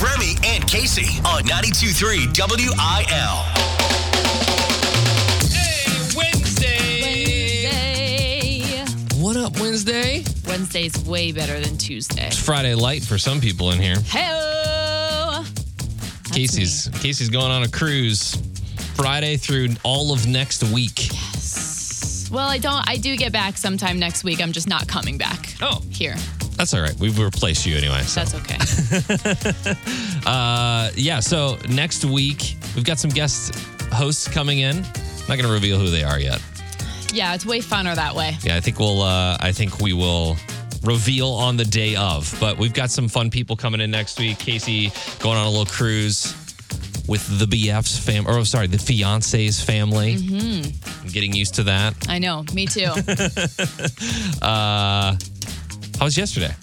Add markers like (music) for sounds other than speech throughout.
It's Remy and Casey on 92.3 WIL. Hey, Wednesday. Wednesday. What up, Wednesday? Wednesday's way better than Tuesday. It's Friday light for some people in here. Hello. Casey's Casey's going on a cruise Friday through all of next week. Yes. Well, I don't. I do get back sometime next week. I'm just not coming back Oh, here. That's all right. We've replaced you anyway. So. That's okay. (laughs) Uh, yeah. So next week we've got some guest hosts coming in. I'm Not going to reveal who they are yet. yeah, it's way funner that way. Yeah, I think we'll. Uh, I think we will reveal on the day of. But we've got some fun people coming in next week. Casey going on a little cruise with the BF's fam. Or sorry, the fiance's family. Mm-hmm. I'm getting used to that. I know. Me too. (laughs) Uh, how was yesterday?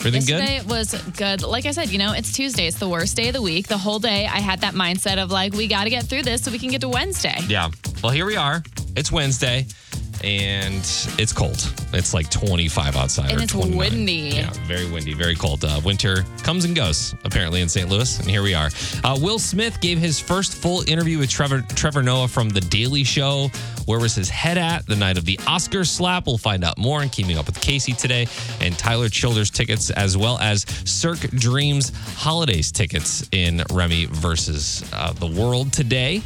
Everything Yesterday was good. Like I said, you know, it's Tuesday. It's the worst day of the week. The whole day, I had that mindset of like, we got to get through this so we can get to Wednesday. Yeah. Well, here we are. It's Wednesday. And it's cold. It's like 25 outside. And it's 29. windy. Yeah, very windy, very cold. Uh, winter comes and goes, apparently, in St. Louis. And here we are. Uh, Will Smith gave his first full interview with Trevor, Trevor Noah from The Daily Show. Where was his head at the night of the Oscar slap? We'll find out more in Keeping Up with Casey today. And Tyler Childers tickets, as well as Cirque Dreams Holidaze tickets in Remy versus uh, the World today.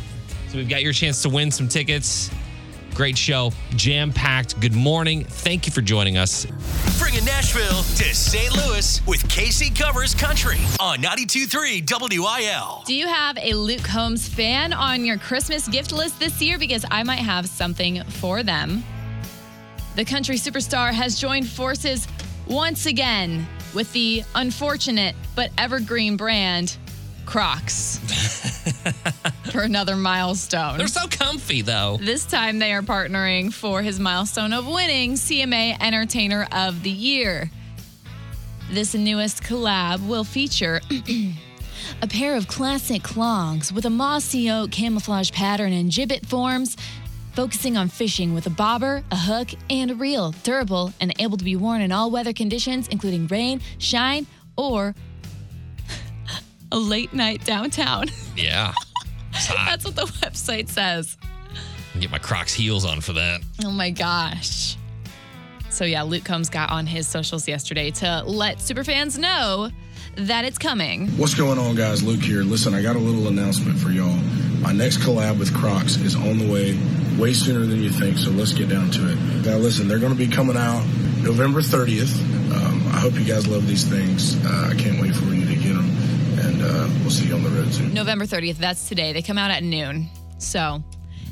So we've got your chance to win some tickets. Great show, jam packed. Good morning. Thank you for joining us. Bringing Nashville to St. Louis with Casey Covers Country on 92.3 WIL. Do you have a Luke Combs fan on your Christmas gift list this year? Because I might have something for them. The country superstar has joined forces once again with the unfortunate but evergreen brand Crocs (laughs) for another milestone. They're so comfy, though. This time they are partnering for his milestone of winning CMA Entertainer of the Year. This newest collab will feature (clears throat) a pair of classic clogs with a mossy oak camouflage pattern and Jibbitz forms, focusing on fishing with a bobber, a hook, and a reel, durable and able to be worn in all weather conditions, including rain, shine, or (laughs) a late night downtown. Yeah. (laughs) It's hot. That's what the website says. Get my Crocs heels on for that. Oh my gosh. So yeah, Luke Combs got on his socials yesterday to let superfans know that it's coming. What's going on, guys? Luke here. Listen, I got a little announcement for y'all. My next collab with Crocs is on the way, way sooner than you think, so let's get down to it. Now, listen, they're going to be coming out November 30th. Um, I hope you guys love these things. Uh, I can't wait for you to get them, and uh, we'll see you on the road soon. November 30th, that's today. They come out at noon. So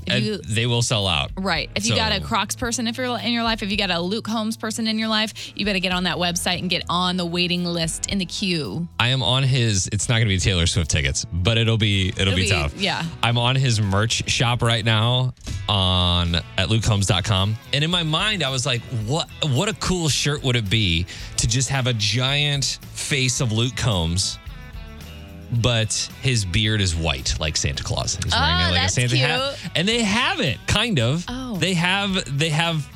if you they will sell out. Right. If you So- got a Crocs person if you're in your life, if you got a Luke Combs person in your life, you better get on that website and get on the waiting list in the queue. I am on his. It's not going to be Taylor Swift tickets, but it'll be it'll, It'll be, be- tough. yeah. I'm on his merch shop right now on at lukecombs.com, and in my mind, I was like, what What a cool shirt would it be to just have a giant face of Luke Combs, but his beard is white like Santa Claus. He's wearing Oh, like that's a Santa hat, cute. and they have it kind of. Oh. They have they have.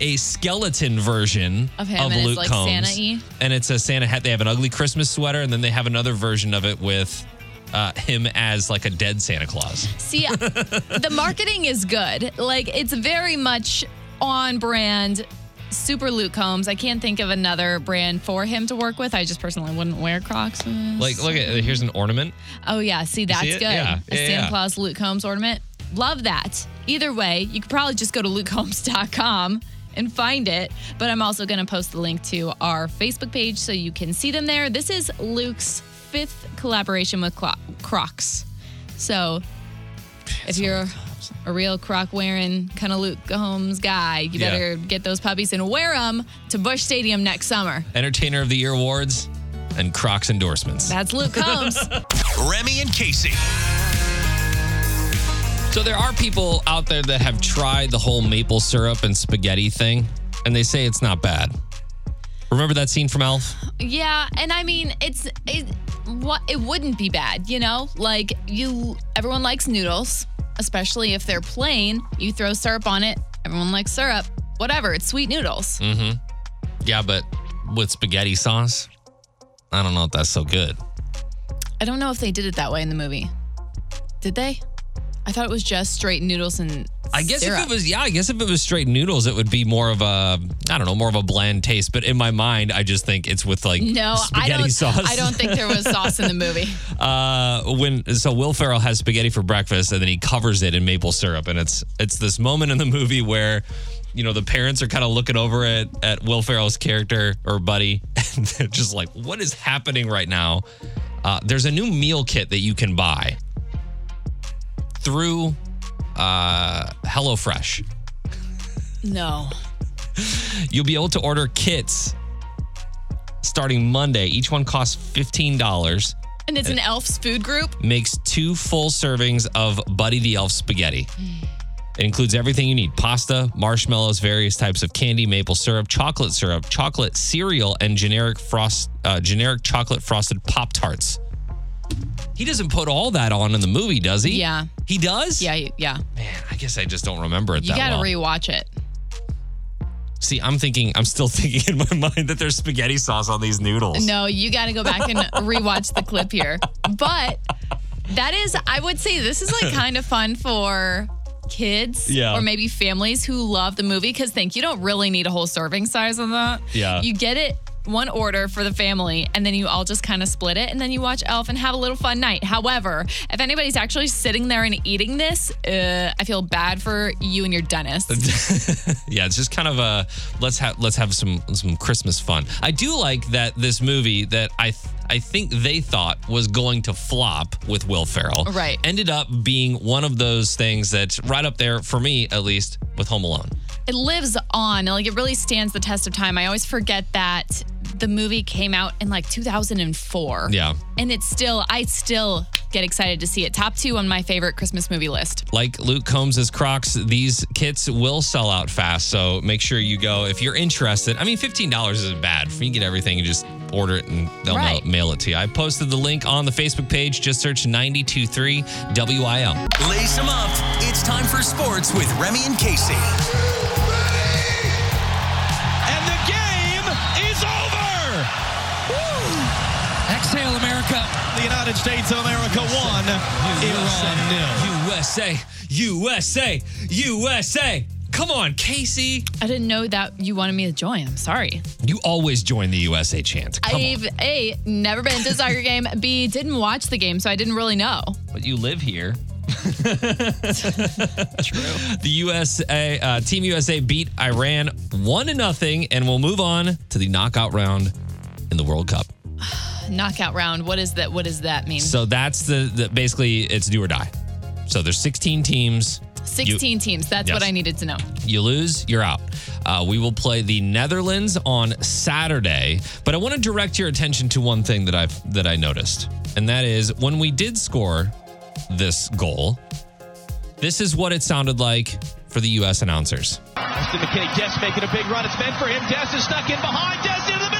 A skeleton version Of him, it's Luke like Combs, Santa-y? and it's a Santa hat. They have an ugly Christmas sweater, and then they have another version of it with uh, him as like a dead Santa Claus. See, (laughs) the marketing is good. Like it's very much on brand. Super Luke Combs. I can't think of another brand for him to work with. I just personally wouldn't wear Crocs. Like, look at here's an ornament. Oh yeah, see that's see good. Yeah. A Yeah, Santa yeah. Claus Luke Combs ornament. Love that. Either way, you could probably just go to lukecombs.com and find it. But I'm also going to post the link to our Facebook page so you can see them there. This is Luke's fifth collaboration with Crocs. So if you're a real croc wearing kind of Luke Combs guy, you Yeah. better get those puppies and wear them to Busch Stadium next summer. Entertainer of the Year awards and Crocs endorsements. That's Luke Combs. (laughs) Remy and Casey. So there are people out there that have tried the whole maple syrup and spaghetti thing, and they say it's not bad. Remember that scene from Elf? Yeah, and I mean, it's it, what it wouldn't be bad, you know. Like you, everyone likes noodles, especially if they're plain. You throw syrup on it. Everyone likes syrup. Whatever, it's sweet noodles. Mm-hmm. Yeah, but with spaghetti sauce, I don't know if that's so good. I don't know if they did it that way in the movie. Did they? I thought it was just straight noodles and I guess syrup. if it was, yeah, I guess if it was straight noodles, it would be more of a, I don't know, more of a bland taste. But in my mind, I just think it's with like No, I don't. sauce. I don't think there was sauce in the (laughs) movie. uh, when so Will Ferrell has spaghetti for breakfast and then he covers it in maple syrup, and it's it's this moment in the movie where. You know, the parents are kind of looking over at, at Will Ferrell's character or buddy, (laughs) and they're just like, what is happening right now? Uh, there's a new meal kit that you can buy through uh, HelloFresh. No. You'll be able to order kits starting Monday. Each one costs $15. And it's an Elf's food group. Makes two full servings of Buddy the Elf spaghetti. It includes everything you need pasta, marshmallows, various types of candy, maple syrup, chocolate syrup, chocolate cereal, and generic frost uh, generic chocolate frosted Pop Tarts. He doesn't put all that on in the movie, does he? Yeah. He does? Yeah, yeah. Man, I guess I just don't remember it You that got to well. rewatch it. See, I'm thinking, I'm still (laughs) thinking in my mind that there's spaghetti sauce on these noodles. No, you got to go back and (laughs) rewatch the clip here. But that is, I would say, this is like kind of fun for kids Yeah. or maybe families who love the movie because think you don't really need a whole serving size of that. Yeah. You get it one order for the family and then you all just kind of split it and then you watch Elf and have a little fun night. However, if anybody's actually sitting there and eating this, uh, I feel bad for you and your dentist. (laughs) yeah, it's just kind of a let's have let's have some some Christmas fun. I do like that this movie that I th- I think they thought was going to flop with Will Ferrell, Right. Ended up being one of those things that's right up there for me, at least, with Home Alone. It lives on. Like it really stands the test of time. I always forget that the movie came out in like 2004. Yeah. And it's still, I still get excited to see it. Top two on my favorite Christmas movie list. Like Luke Combs' Crocs, these kits will sell out fast. So make sure you go if you're interested. I mean, $15 isn't bad. If you get everything, you just order it and they'll Right. mail, mail it to you. I posted the link on the Facebook page. Just search 923 WIL. Lace them up. It's time for sports with Remy and Casey. America. The United States of America won. Iran nil. USA, USA, USA. Come on, Casey. I didn't know that you wanted me to join. I'm sorry. You always join the USA chant. Come I've A, never been to a soccer game. B, didn't watch the game, so I didn't really know. But you live here. (laughs) True. The USA uh, Team USA beat Iran one to nothing, and we'll move on to the knockout round in the World Cup. (sighs) (sighs) (sighs) Knockout round. What is that? What does that mean? So that's the, the basically it's do or die. So there's 16 teams. 16 teams. That's Yes. what I needed to know. You lose, you're out. Uh, we will play the Netherlands on Saturday, but I want to direct your attention to one thing that I've that I noticed, and that is when we did score this goal. This is what it sounded like for the U.S. announcers. Weston McKennie, Dest making a big run. It's meant for him. Dest is stuck in behind. Dest into the middle.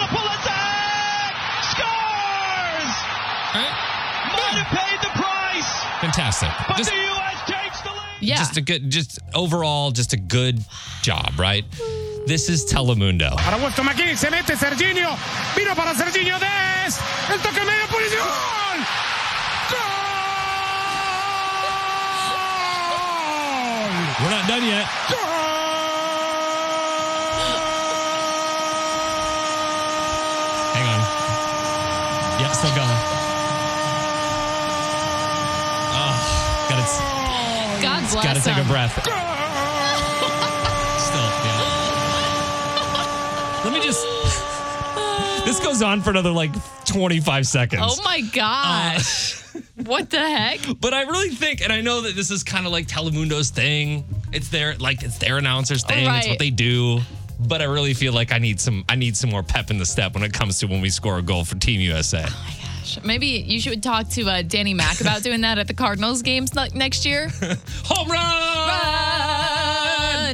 Might have paid the price, Fantastic. but Just, the U.S. takes the lead. Yeah. just a good, just overall, just a good job, right? This is Telemundo. Para Weston McKennie, se mete Sergiño, vino para Sergiño Dest, el toque medio, posición. ¡Gol! We're not done yet. Hang on. Yep, still going. Oh, gotta, Gotta take a breath. (laughs) Still, yeah. Let me just. (laughs) This goes on for another like 25 seconds. Oh my gosh. Uh, (laughs) what the heck? But I really think, and I know that this is kind of like Telemundo's thing. It's their like it's their announcers thing. It's what they do. But I really feel like I need some I need some more pep in the step when it comes to when we score a goal for Team USA. Maybe you should talk to uh, Danny Mack about doing that at the Cardinals games ne- next year. (laughs) Home run!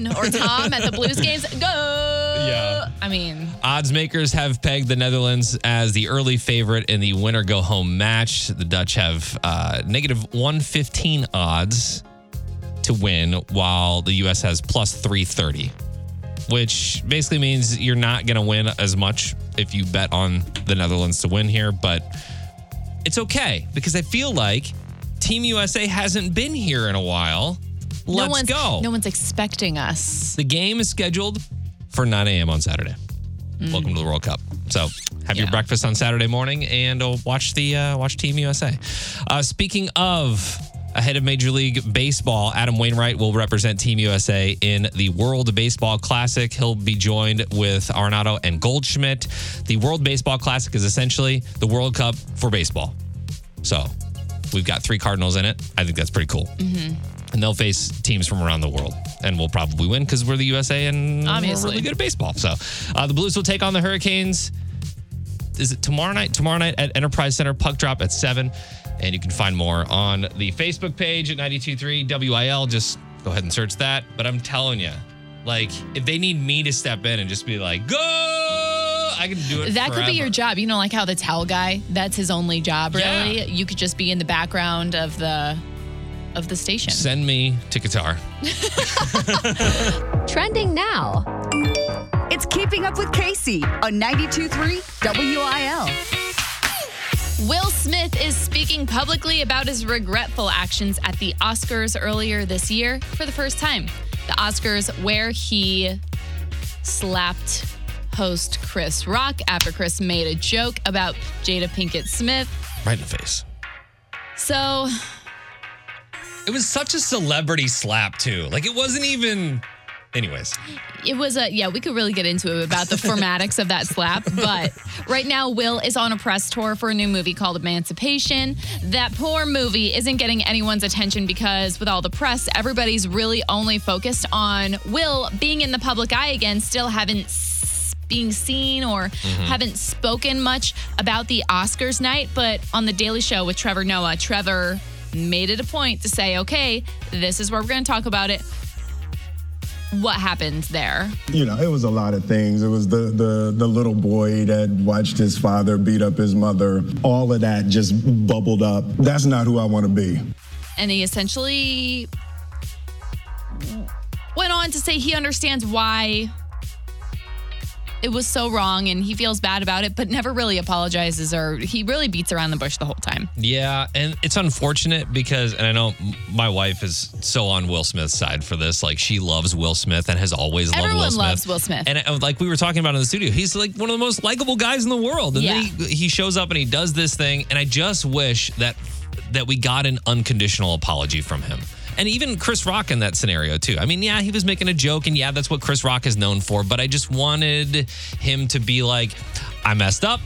Run! Or Tom at the Blues (laughs) games. Go! Yeah. I mean, Odds makers have pegged the Netherlands as the early favorite in the winner go home match. The Dutch have uh, negative 115 odds to win, while the U.S. has plus 330, which basically means you're not going to win as much if you bet on the Netherlands to win here. But it's okay because I feel like Team USA hasn't been here in a while. Let's no one's, go. No one's expecting us. The game is scheduled for 9 a.m. on Saturday. Welcome to the World Cup. So have your breakfast on Saturday morning and uh, watch the uh, watch Team USA. Uh, speaking of ahead of Major League Baseball, Adam Wainwright will represent Team USA in the World Baseball Classic. He'll be joined with Arenado and Goldschmidt. The World Baseball Classic is essentially the World Cup for baseball. So we've got three Cardinals in it. I think that's pretty cool. And they'll face teams from around the world. And we'll probably win because we're the USA and Obviously. we're really good at baseball. So uh, the Blues will take on the Hurricanes. Is it tomorrow night? Tomorrow night at Enterprise Center, puck drop at 7. And you can find more on the Facebook page at 923 WIL. Just go ahead and search that. But I'm telling you, like, if they need me to step in and just be like, go, I can do it. That could be your job. You know, like how the towel guy, that's his only job, Yeah. really. You could just be in the background of the of the station. Send me to Qatar. (laughs) Trending now. It's Keeping Up with Casey on 92.3 WIL. Will Smith is speaking publicly about his regretful actions at the Oscars earlier this year for the first time. The Oscars, where he slapped host Chris Rock after Chris made a joke about Jada Pinkett Smith. Right in the face. So, It was such a celebrity slap, too. Like, it wasn't even. Anyways, it was a, yeah, we could really get into it about the formatics of that slap. But right now, Will is on a press tour for a new movie called Emancipation. That poor movie isn't getting anyone's attention because with all the press, everybody's really only focused on Will being in the public eye again, still haven't being seen or mm-hmm. haven't spoken much about the Oscars night. But on the Daily Show with Trevor Noah, Trevor made it a point to say, okay, this is where we're going to talk about it. What happened there? You know, it was a lot of things. It was the the the little boy that watched his father beat up his mother. All of that just bubbled up. That's not who I want to be. and he essentially went on to say he understands why it was so wrong and he feels bad about it, but never really apologizes or he really beats around the bush the whole time. Yeah, and it's unfortunate because, and I know my wife is so on Will Smith's side for this. Like she loves Will Smith and has always loved Everyone Will Smith. loves Will Smith. And uh, like we were talking about in the studio, he's like one of the most likable guys in the world. And then Yeah. he, he shows up and he does this thing, and I just wish that that we got an unconditional apology from him. And even Chris Rock in that scenario too. I mean, yeah, he was making a joke, and yeah, that's what Chris Rock is known for. But I just wanted him to be like, "I messed up.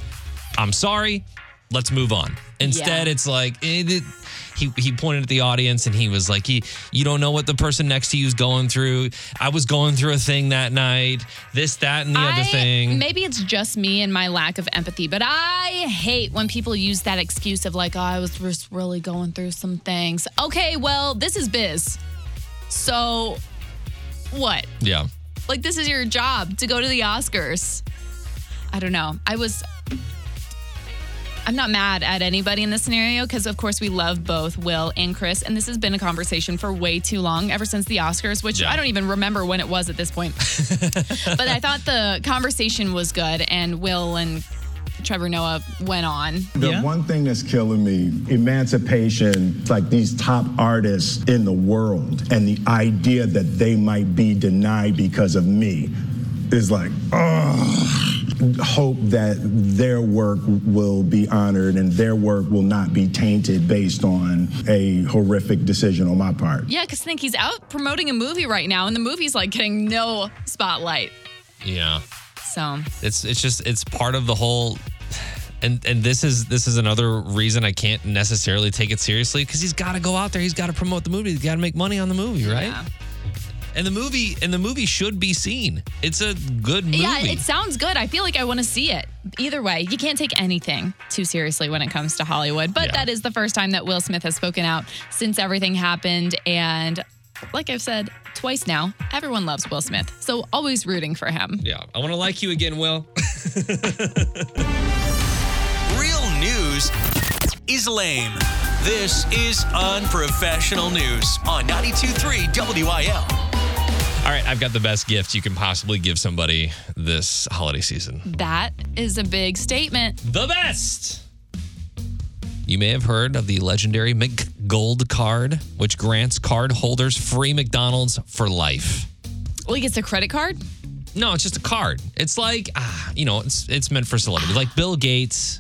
I'm sorry. Let's move on." Instead, Yeah. it's like eh, it, it- he he pointed at the audience and he was like, "He, you don't know what the person next to you is going through. I was going through a thing that night. This, that, and the other thing." Maybe it's just me and my lack of empathy, but I hate when people use that excuse of like, oh, I was just really going through some things. Okay, well, this is biz. So what? yeah. Like this is your job to go to the Oscars. I don't know. I was I'm not mad at anybody in this scenario because of course we love both Will and Chris and this has been a conversation for way too long ever since the Oscars which Yeah. I don't even remember when it was at this point. (laughs) but I thought the conversation was good and Will and Trevor Noah went on. The one thing that's killing me, emancipation, like these top artists in the world, and the idea that they might be denied because of me is like, oh. Hope that their work will be honored and their work will not be tainted based on a horrific decision on my part. Yeah, because think he's out promoting a movie right now and the movie's like getting no spotlight. Yeah. So It's it's just it's part of the whole and and this is this is another reason I can't necessarily take it seriously because he's got to go out there. He's got to promote the movie. He's got to make money on the movie, right? yeah. And the movie and the movie should be seen. It's a good movie. Yeah, it sounds good. I feel like I want to see it. Either way, you can't take anything too seriously when it comes to Hollywood. But Yeah. that is the first time that Will Smith has spoken out since everything happened. And like I've said twice now, everyone loves Will Smith. So always rooting for him. yeah, I want to like you again, Will. (laughs) Real news is lame. This is unprofessional news on 92.3 WIL. All right, I've got the best gift you can possibly give somebody this holiday season. That is a big statement. The best. You may have heard of the legendary McGold card, which grants card holders free McDonald's for life. Like it's a credit card? No, it's just a card. It's like, ah, you know, it's it's meant for celebrities. Like Bill Gates,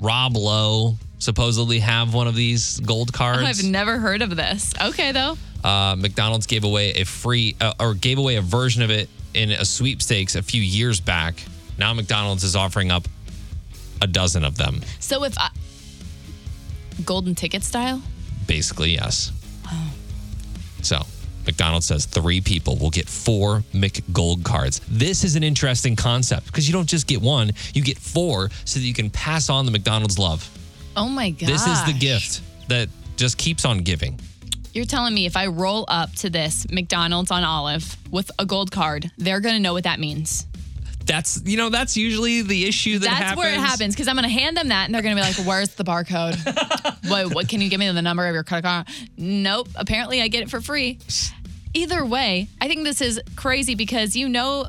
Rob Lowe supposedly have one of these gold cards. I've never heard of this. Okay, though. Uh, McDonald's gave away a free uh, or gave away a version of it in a sweepstakes a few years back. Now McDonald's is offering up a dozen of them. So if I, golden ticket style? Basically, yes. Wow. So McDonald's says three people will get four McGold cards. This is an interesting concept because you don't just get one, you get four so that you can pass on the McDonald's love. Oh my god. This is the gift that just keeps on giving. You're telling me if I roll up to this McDonald's on Olive with a gold card, they're going to know what that means. That's you know that's usually the issue that That's happens. where it happens because I'm to hand them that and they're to be like, "Where's the barcode? (laughs) what, what can you give me the number of your credit card?" Nope. Apparently, I get it for free. Either way, I think this is crazy because you know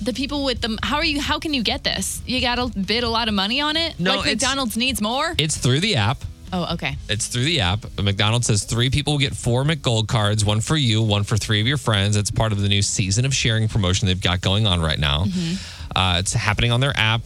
the people with them. How are you? How can you get this? You got to bid a lot of money on it. No, like McDonald's needs more. It's through the app. Oh, okay. It's through the app. McDonald's says three people will get four McGold cards, one for you, one for three of your friends. It's part of the new season of sharing promotion they've got going on right now. Uh, it's happening on their app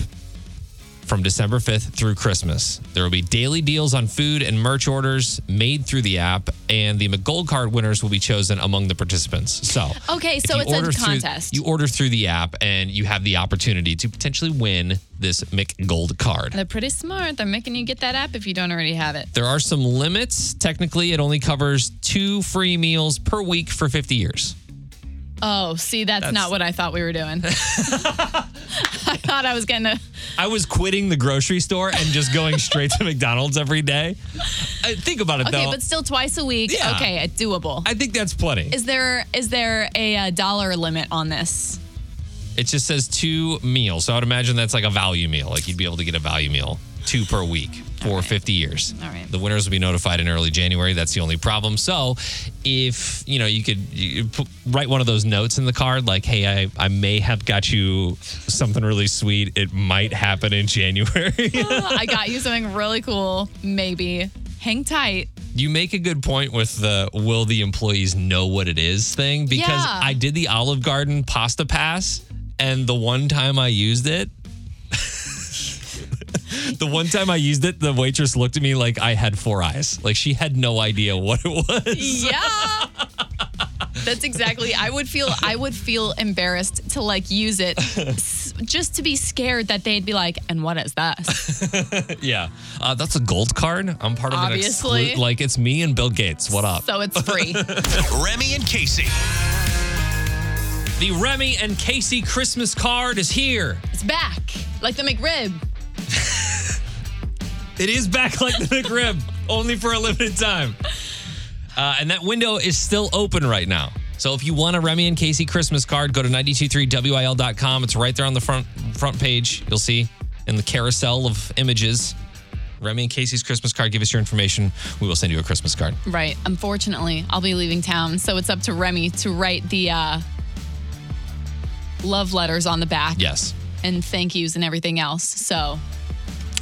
from December 5th through Christmas. There will be daily deals on food and merch orders made through the app, and the McGold card winners will be chosen among the participants. So, Okay, so it's a order through- contest. you order through the app, and you have the opportunity to potentially win this McGold card. They're pretty smart. They're making you get that app if you don't already have it. There are some limits. Technically, it only covers two free meals per week for 50 years. Oh, see, that's, That's- not what I thought we were doing. (laughs) (laughs) I thought I was getting a. I was quitting the grocery store and just going straight to (laughs) McDonald's every day. I, think about it Okay, though. Okay, but still twice a week. Yeah. Okay, doable. I think that's plenty. Is there is there a, uh dollar limit on this? It just says two meals. So I would imagine that's like a value meal. Like you'd be able to get a value meal, two per week for 50 years. All right. The winners will be notified in early January. That's the only problem. So if, you know, you could you put, write one of those notes in the card like, hey, I, I may have got you something really sweet. It might happen in (laughs) January. (laughs) Oh, I got you something really cool. Maybe hang tight. you make a good point with the will the employees know what it is thing because Yeah. I did the Olive Garden pasta pass and the one time I used it the one time I used it the waitress looked at me like I had four eyes like she had no idea what it was Yeah. That's exactly. I would feel. I would feel embarrassed to like use it, s- just to be scared that they'd be like, "And what is that?" (laughs) yeah uh, that's a gold card I'm part of Obviously. an exclu- like it's me and Bill Gates what up So it's free. (laughs) Remy and Casey. the Remy and Casey Christmas card is here It's back, like the McRib. (laughs) It is back like the McRib, only for a limited time. Uh, and that window is still open right now. So if you want a Remy and Casey Christmas card, go to 923wil.com. It's right there on the front front page. You'll see in the carousel of images. Remy and Casey's Christmas card. Give us your information. We will send you a Christmas card. Right. Unfortunately, I'll be leaving town, so it's up to Remy to write the uh, love letters on the back Yes. and thank yous and everything else. So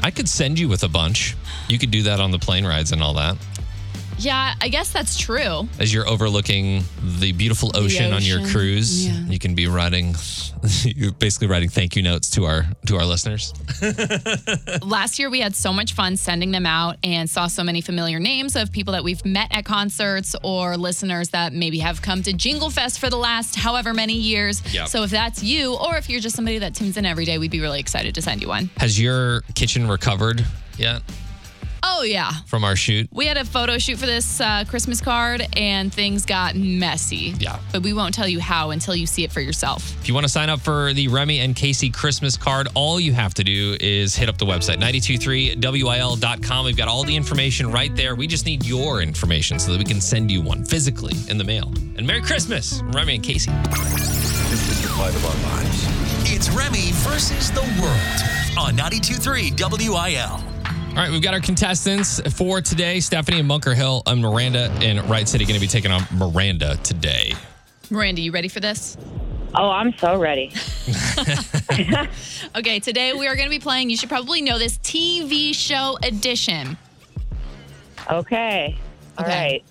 I could send you with a bunch. You could do that on the plane rides and all that. Yeah, I guess that's true. As you're overlooking the beautiful ocean, on your cruise, yeah. you can be writing, (laughs) you're basically writing thank you notes to our to our listeners. (laughs) Last year, we had so much fun sending them out and saw so many familiar names of people that we've met at concerts or listeners that maybe have come to Jingle Fest for the last however many years. Yep. So if that's you, or if you're just somebody that tunes in every day, we'd be really excited to send you one. Has your kitchen recovered yet Oh, yeah. from our shoot? We had a photo shoot for this uh, Christmas card and things got messy. Yeah. But we won't tell you how until you see it for yourself. If you want to sign up for the Remy and Casey Christmas card, all you have to do is hit up the website, 923wil.com. We've got all the information right there. We just need your information so that we can send you one physically in the mail. And Merry Christmas, Remy and Casey. This is the fight of our lives. It's Remy versus the world on 92.3 WIL. All right, we've got our contestants for today Stephanie in Bunker Hill and Miranda in Wright City going to be taking on Miranda today. Miranda, you ready for this? Oh, I'm so ready. (laughs) (laughs) Okay, today we are going to be playing, you should probably know this, TV show edition. Okay. All Okay.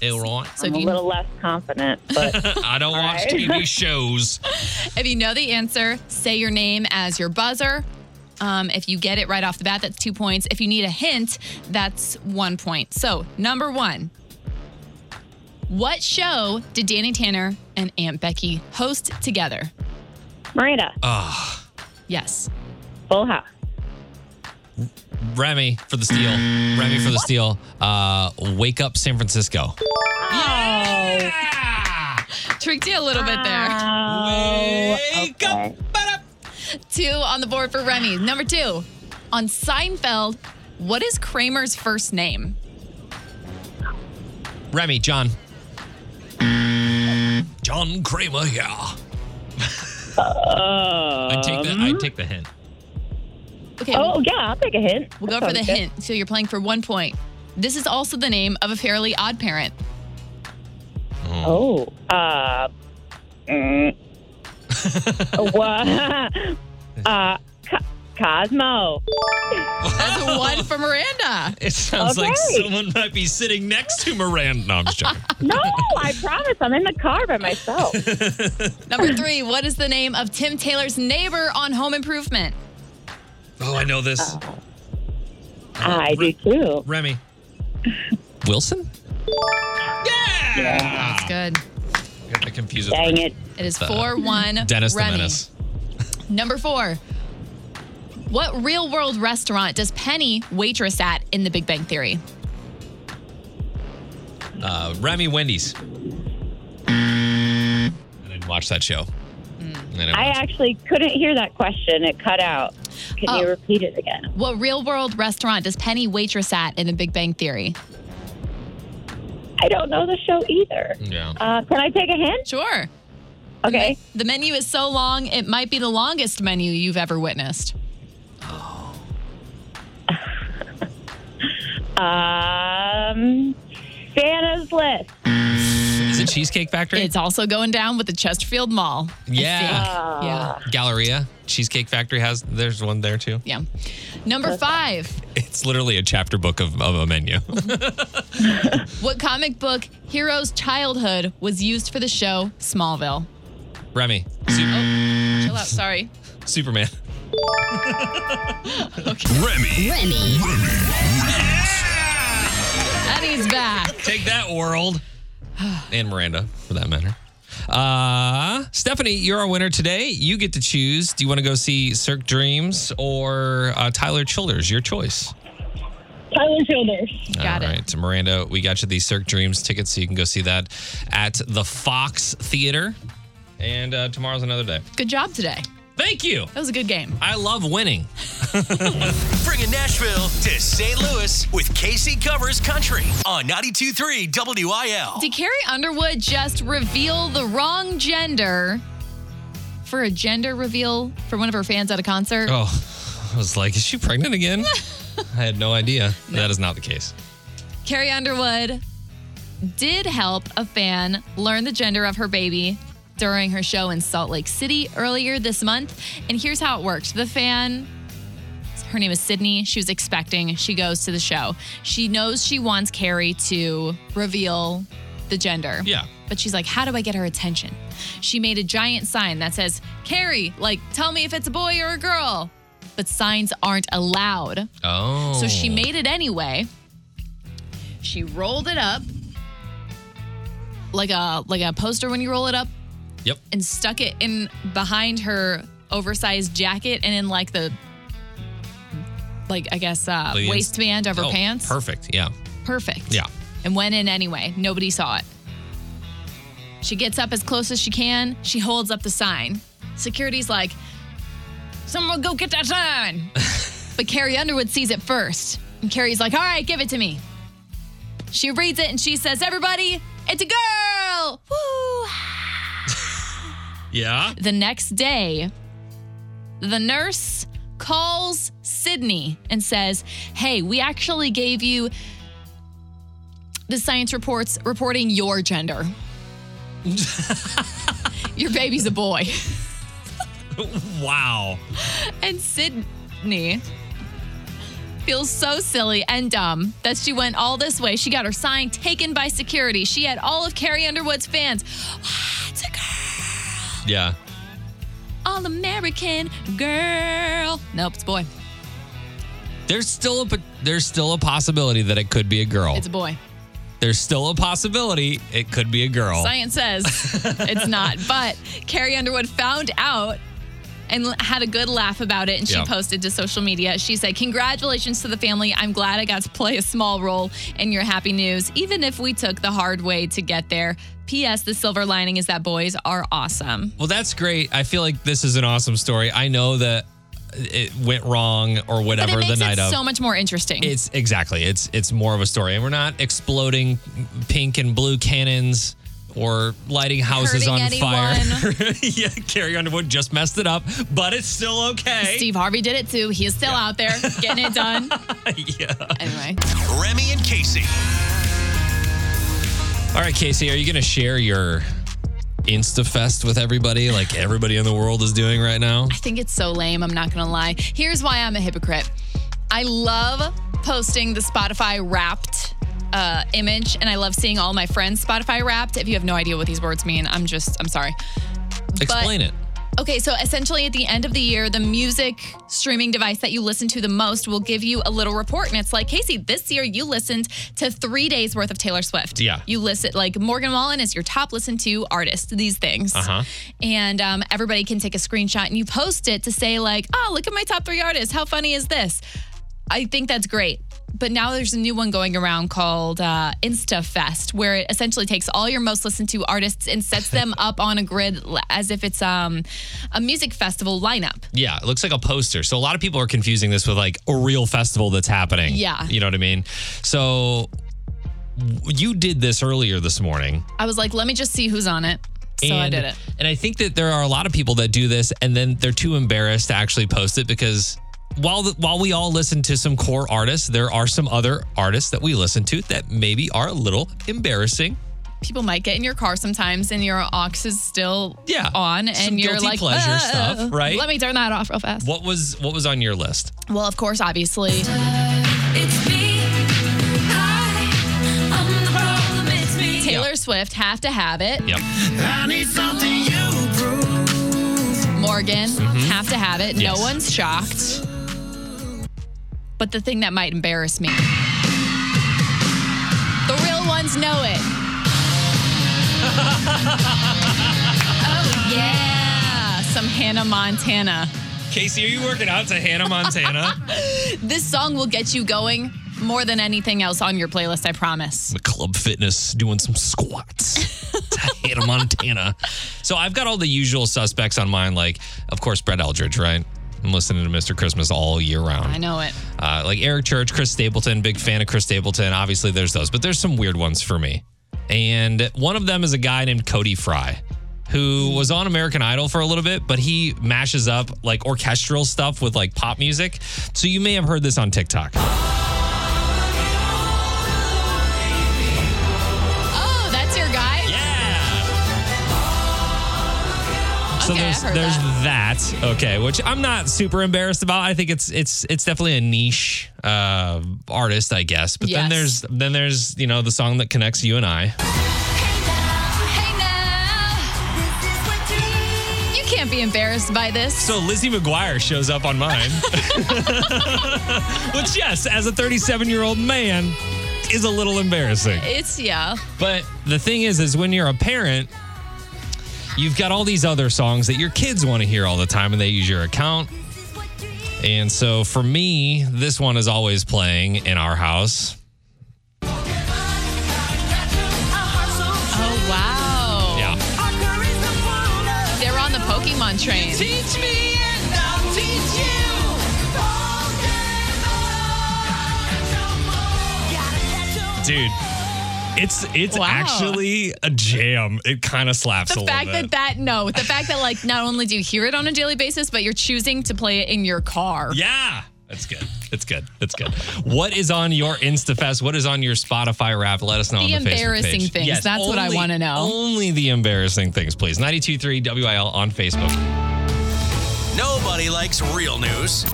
right. All right. So I'm if a you, little less confident, but (laughs) I don't watch right. TV shows. if you know the answer, say your name as your buzzer. Um, if you get it right off the bat, that's two points. If you need a hint, that's one point. So, number one What show did Danny Tanner and Aunt Becky host together? Miranda, Ah, Yes. Full House. Remy for the steal. Remy for the steal. Uh, wake up, San Francisco. Oh yeah! Tricked you a little bit there. Oh, Wake okay. Two on the board for Remy. Number two, on Seinfeld, what is Kramer's first name? Remy, John. John Kramer, yeah. (laughs) I'd take the I'd take the hint. Okay, Oh, yeah, I'll take a hint. we'll go That for the sounds good. hint. So you're playing for one point. This is also the name of a fairly odd parent. Oh, uh, mm, what? (laughs) uh, Co- Cosmo. That's a one for Miranda. It sounds like someone might be sitting next to Miranda. No, I'm just joking. (laughs) No, I promise. I'm in the car by myself. (laughs) Number three, what is the name of Tim Taylor's neighbor on Home Improvement? oh, I know this. I do too. Remy. Wilson? Yeah! That's good. Got the confused with Dang it. It is 4 1. Dennis the Remy. Menace. Number four. What real world restaurant does Penny waitress at in The Big Bang Theory? Uh, Remy Wendy's. I didn't watch that show. Hmm. I I watch it. actually couldn't hear that question. It cut out. Can Oh. you repeat it again? What real world restaurant does Penny waitress at in The Big Bang Theory? I don't know the show either. Yeah. Uh, can I take a hint? Sure. Okay. The menu is so long, it might be the longest menu you've ever witnessed. (laughs) Um, Santa's list. Is Cheesecake Factory? It's also going down with the Chesterfield Mall. Yeah. think. Yeah. Galleria. Cheesecake Factory has, there's one there too. Yeah. Number five. It's literally a chapter book of, of a menu. (laughs) What comic book hero's childhood was used for the show Smallville? Remy. Su- Oh, chill out. Sorry. Superman. (laughs) Okay. Remy. Remy. Eddie's back. Take that, world. (sighs) and Miranda, for that matter. Uh, Stephanie, you're our winner today. You get to choose. Do you want to go see Cirque Dreams or uh, Tyler Childers? Your choice. Tyler Childers. Got All it. right, Miranda, we got you these Cirque Dreams tickets so you can go see that at the Fox Theater. And uh, tomorrow's another day. Good job today. Thank you. That was a good game. I love winning. (laughs) Bringing Nashville to St. Louis with Casey Covers Country on 92.3 WIL. Did Carrie Underwood just reveal the wrong gender for a gender reveal for one of her fans at a concert? Oh, I was like, is she pregnant again? (laughs) I had no idea. That is not the case. Carrie Underwood did help a fan learn the gender of her baby during her show in Salt Lake City earlier this month. And here's how it worked the fan, her name is Sydney, she was expecting, she goes to the show. She knows she wants Carrie to reveal the gender. Yeah. But she's like, how do I get her attention? She made a giant sign that says, Carrie, like, tell me if it's a boy or a girl. But signs aren't allowed. Oh. So she oh. made it anyway. She rolled it up like a like a poster when you roll it up Yep. and stuck it in behind her oversized jacket and in like the like I guess uh waistband of her Oh, pants. Perfect. Yeah. Perfect. Yeah. And went in anyway. Nobody saw it. She gets up as close as she can. She holds up the sign. Security's like, someone go get that sign. (laughs) but Carrie Underwood sees it first. And Carrie's like, all right, give it to me. She reads it and she says, everybody, it's a girl. Woo. (laughs) Yeah. The next day, the nurse calls Sydney and says, Hey, we actually gave you the science reports reporting your gender. (laughs) Your baby's a boy. wow. And Sydney feels so silly and dumb that she went all this way. She got her sign taken by security. She had all of Carrie Underwood's fans. it's a girl. Yeah. All American girl. Nope, it's a boy. There's still a there's still a possibility that it could be a girl. It's a boy. There's still a possibility it could be a girl. Science says (laughs) it's not. But Carrie Underwood found out and had a good laugh about it. And she Yeah. posted to social media. She said, Congratulations to the family. I'm glad I got to play a small role in your happy news, even if we took the hard way to get there. P.S. The silver lining is that boys are awesome. Well, that's great. I feel like this is an awesome story. I know that it went wrong or But whatever it makes the it night of. so much more interesting. It's exactly. It's it's more of a story, and we're not exploding pink and blue cannons or lighting houses Hurting on fire. (laughs) yeah, Carrie Underwood just messed it up, but it's still okay. Steve Harvey did it too. He's still out there getting it done. (laughs) yeah. Anyway. Remy and Casey. All right, Casey, are you going to share your InstaFest with everybody, like everybody in the world is doing right now? I think it's so lame. I'm not going to lie. Here's why I'm a hypocrite. I love posting the Spotify wrapped uh, image, and I love seeing all my friends Spotify wrapped. If you have no idea what these words mean, I'm just, I'm sorry. Explain it. Okay, so essentially at the end of the year, the music streaming device that you listen to the most will give you a little report. And it's like, Casey, this year you listened to three days worth of Taylor Swift. Yeah. You listen, like Morgan Wallen is your top listened to artist, these things. Uh-huh. And um, everybody can take a screenshot and you post it to say, like, oh, look at my top three artists. How funny is this? I think that's great. But now there's a new one going around called uh, InstaFest, where it essentially takes all your most listened to artists and sets them (laughs) up on a grid as if it's um, a music festival lineup. Yeah, it looks like a poster. So a lot of people are confusing this with like a real festival that's happening. Yeah. You know what I mean? So you did this earlier this morning. I was like, let me just see who's on it. So I did it. And I think that there are a lot of people that do this and then they're too embarrassed to actually post it because while the, while we all listen to some core artists, there are some other artists that we listen to that maybe are a little embarrassing. People might get in your car sometimes and your aux is still Yeah, on and some you're guilty like, pleasure "Ah, stuff, right? Let me turn that off real fast. What was what was on your list? Well, of course, obviously. Taylor Swift, have to have it. Yep. Morgan, have to have it. Mm-hmm. Yes. No one's shocked. But the thing that might embarrass me the real ones know it. oh, yeah. Some Hannah Montana. Casey, are you working out to Hannah Montana? (laughs) This song will get you going more than anything else on your playlist, I promise. the club fitness doing some squats (laughs) Hannah Montana. So I've got all the usual suspects on mine, like, of course, Brett Eldredge, right? I'm listening to Mr. Christmas all year round. I know it. Uh, like Eric Church, Chris Stapleton, big fan of Chris Stapleton. Obviously, there's those, but there's some weird ones for me. And one of them is a guy named Cody Fry, who was on American Idol for a little bit, but he mashes up like orchestral stuff with like pop music. So you may have heard this on TikTok. So Okay, there's there's that. that. Okay, which I'm not super embarrassed about. I think it's it's it's definitely a niche uh, artist, I guess. But then there's then there's you know the song that connects you and I. You can't be embarrassed by this. So Lizzie McGuire shows up on mine, (laughs) which yes, as a 37 year old man, is a little embarrassing. It's, yeah. But the thing is, is when you're a parent, you've got all these other songs that your kids want to hear all the time, and they use your account. And so for me, this one is always playing in our house. Oh, wow. Yeah. They're on the Pokemon train. Teach me and I'll teach you. Dude, it's it's Wow. actually a jam. It kind of slaps a The little fact bit. that that, no, the fact that, like, not only do you hear it on a daily basis, but you're choosing to play it in your car. yeah, that's good. It's good. It's good. What is on your InstaFest? What is on your Spotify rap? Let us know The on the Facebook The embarrassing page. things. That's what I wanna know. Only the embarrassing things, please. 92.3 WIL on Facebook. Nobody likes real news.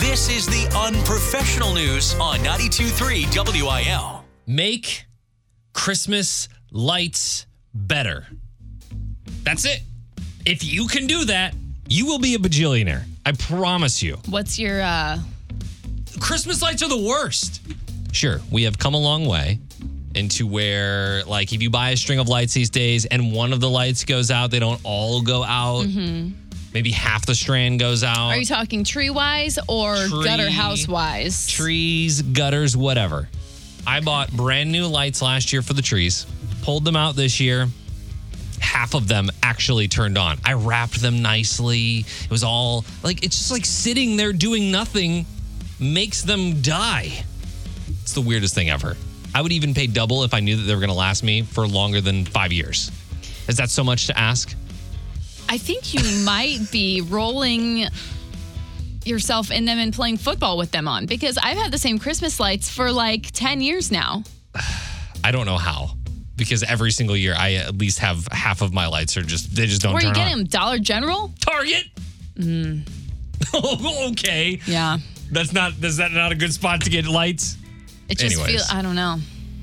This is the unprofessional news on 92.3 WIL. Make Christmas lights better. That's it. If you can do that, you will be a bajillionaire. I promise you. What's your uh Christmas lights are the worst. Sure, we have come a long way into where, like, if you buy a string of lights these days and one of the lights goes out, they don't all go out. Maybe half the strand goes out. Mm-hmm. Are you talking tree wise or Tree. gutter house wise? trees, gutters, whatever. I bought brand new lights last year for the trees, pulled them out this year. Half of them actually turned on. I wrapped them nicely. It was all like, it's just like sitting there doing nothing makes them die. It's the weirdest thing ever. I would even pay double if I knew that they were going to last me for longer than five years. Is that so much to ask? I think you (laughs) might be rolling yourself in them and playing football with them on because I've had the same Christmas lights for like 10 years now. (sighs) I don't know how. Because every single year, I at least have half of my lights are just they just don't Where you on. getting them? Dollar General? Target. Oh, (laughs) okay. Yeah. That's not. Is that not a good spot to get lights? It just Anyways. feels, I don't know.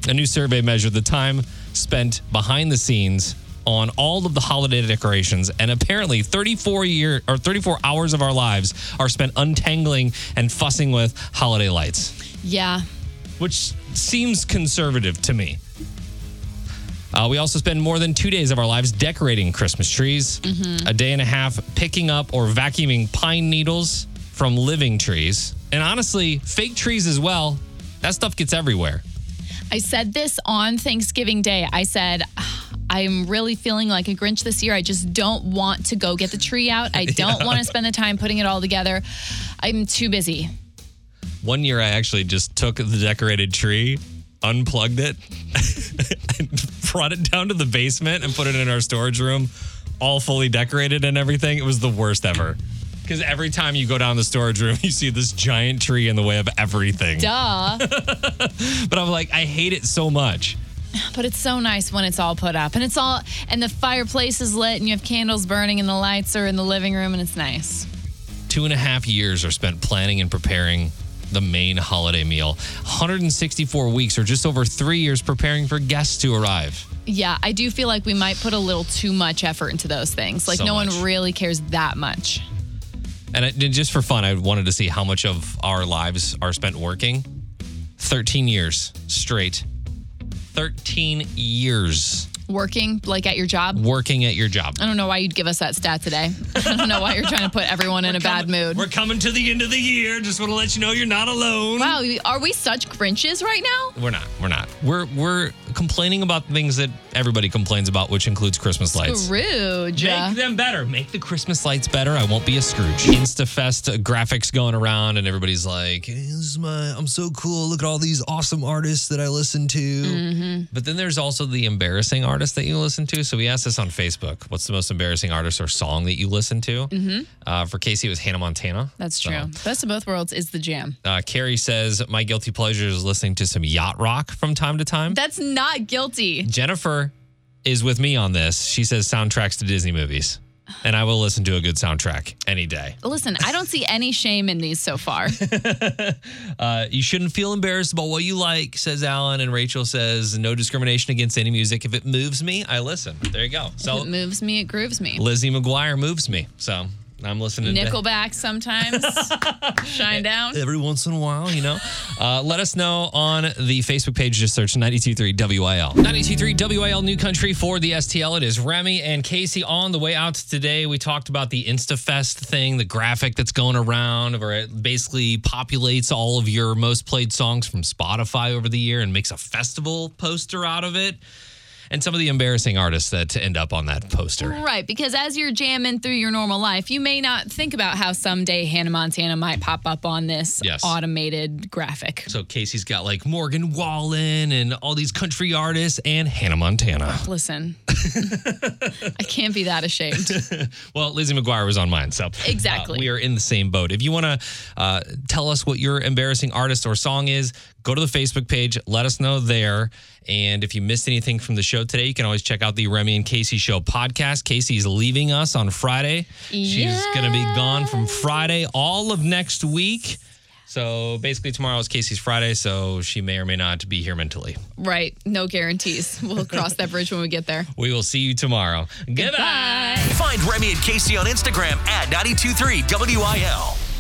A new survey measured the time spent behind the scenes on all of the holiday decorations, and apparently, 34 year or 34 hours of our lives are spent untangling and fussing with holiday lights, Yeah. which seems conservative to me. Uh, we also spend more than two days of our lives decorating Christmas trees, a day and a half picking up or vacuuming pine needles from living trees, and honestly, fake trees as well. That stuff gets everywhere. I said this on Thanksgiving Day. I said, I'm really feeling like a Grinch this year. I just don't want to go get the tree out. I (laughs) don't want to spend the time putting it all together. I'm too busy. One year, I actually just took the decorated tree, unplugged it, (laughs) and brought it down to the basement and put it in our storage room, all fully decorated and everything. It was the worst ever. Because every time you go down the storage room, (laughs) you see this giant tree in the way of everything. Duh. But I'm like, I hate it so much. But it's so nice when it's all put up and it's all, and the fireplace is lit and you have candles burning and the lights are in the living room and it's nice. Two and a half years are spent planning and preparing the main holiday meal. 164 weeks, or just over three years, preparing for guests to arrive. Yeah, I do feel like we might put a little too much effort into those things. Like, So no much. one really cares that much. And it, and just for fun, I wanted to see how much of our lives are spent working. 13 years straight. 13 years Working, like at your job. working at your job. I don't know why you'd give us that stat today. (laughs) I don't know why you're trying to put everyone in a bad mood. We're coming to the end of the year. Just want to let you know you're not alone. Wow, are we such Grinches right now? We're not. We're not. We're we're complaining about things that everybody complains about, which includes Christmas lights. Scrooge. Make them better. Make the Christmas lights better. I won't be a Scrooge. InstaFest graphics going around, and everybody's like, hey, "This is my. I'm so cool. Look at all these awesome artists that I listen to." Mm-hmm. But then there's also the embarrassing artists that you listen to. So we asked this on Facebook. What's the most embarrassing artist or song that you listen to? Mhm. Uh, for Casey, it was Hannah Montana. That's So, true. Best of both worlds is the jam. uh, Carrie says my guilty pleasure is listening to some yacht rock from time to time. That's not guilty. Jennifer is with me on this. She says soundtracks to Disney movies. And I will listen to a good soundtrack any day. Listen, I don't see any shame in these so far. (laughs) Uh, you shouldn't feel embarrassed about what you like, says Alan. And Rachel says, no discrimination against any music. If it moves me, I listen. There you go. If So it moves me, it grooves me. Lizzie McGuire moves me. So I'm listening to Nickelback sometimes. (laughs) Shinedown. every once in a while, you know. Uh, let us know on the Facebook page. Just search 923 WIL. 923 WIL New Country for the STL. It is Remy and Casey on the way out today. We talked about the InstaFest thing, the graphic that's going around, where it basically populates all of your most played songs from Spotify over the year and makes a festival poster out of it. And some of the embarrassing artists that end up on that poster. Right, because as you're jamming through your normal life, you may not think about how someday Hannah Montana might pop up on this Yes. automated graphic. So Casey's got like Morgan Wallen and all these country artists and Hannah Montana. Listen, (laughs) I can't be that ashamed. (laughs) Well, Lizzie McGuire was on mine, so uh, Exactly. we are in the same boat. If you want to uh, tell us what your embarrassing artist or song is, go to the Facebook page. Let us know there. And if you missed anything from the show today, you can always check out the Remy and Casey Show podcast. Casey's leaving us on Friday. She's going to be gone from Friday all of next week. So basically, tomorrow is Casey's Friday, so she may or may not be here mentally. right, no guarantees. We'll cross that bridge when we get there. We will see you tomorrow. Goodbye. Bye. Find Remy and Casey on Instagram at 923 WIL.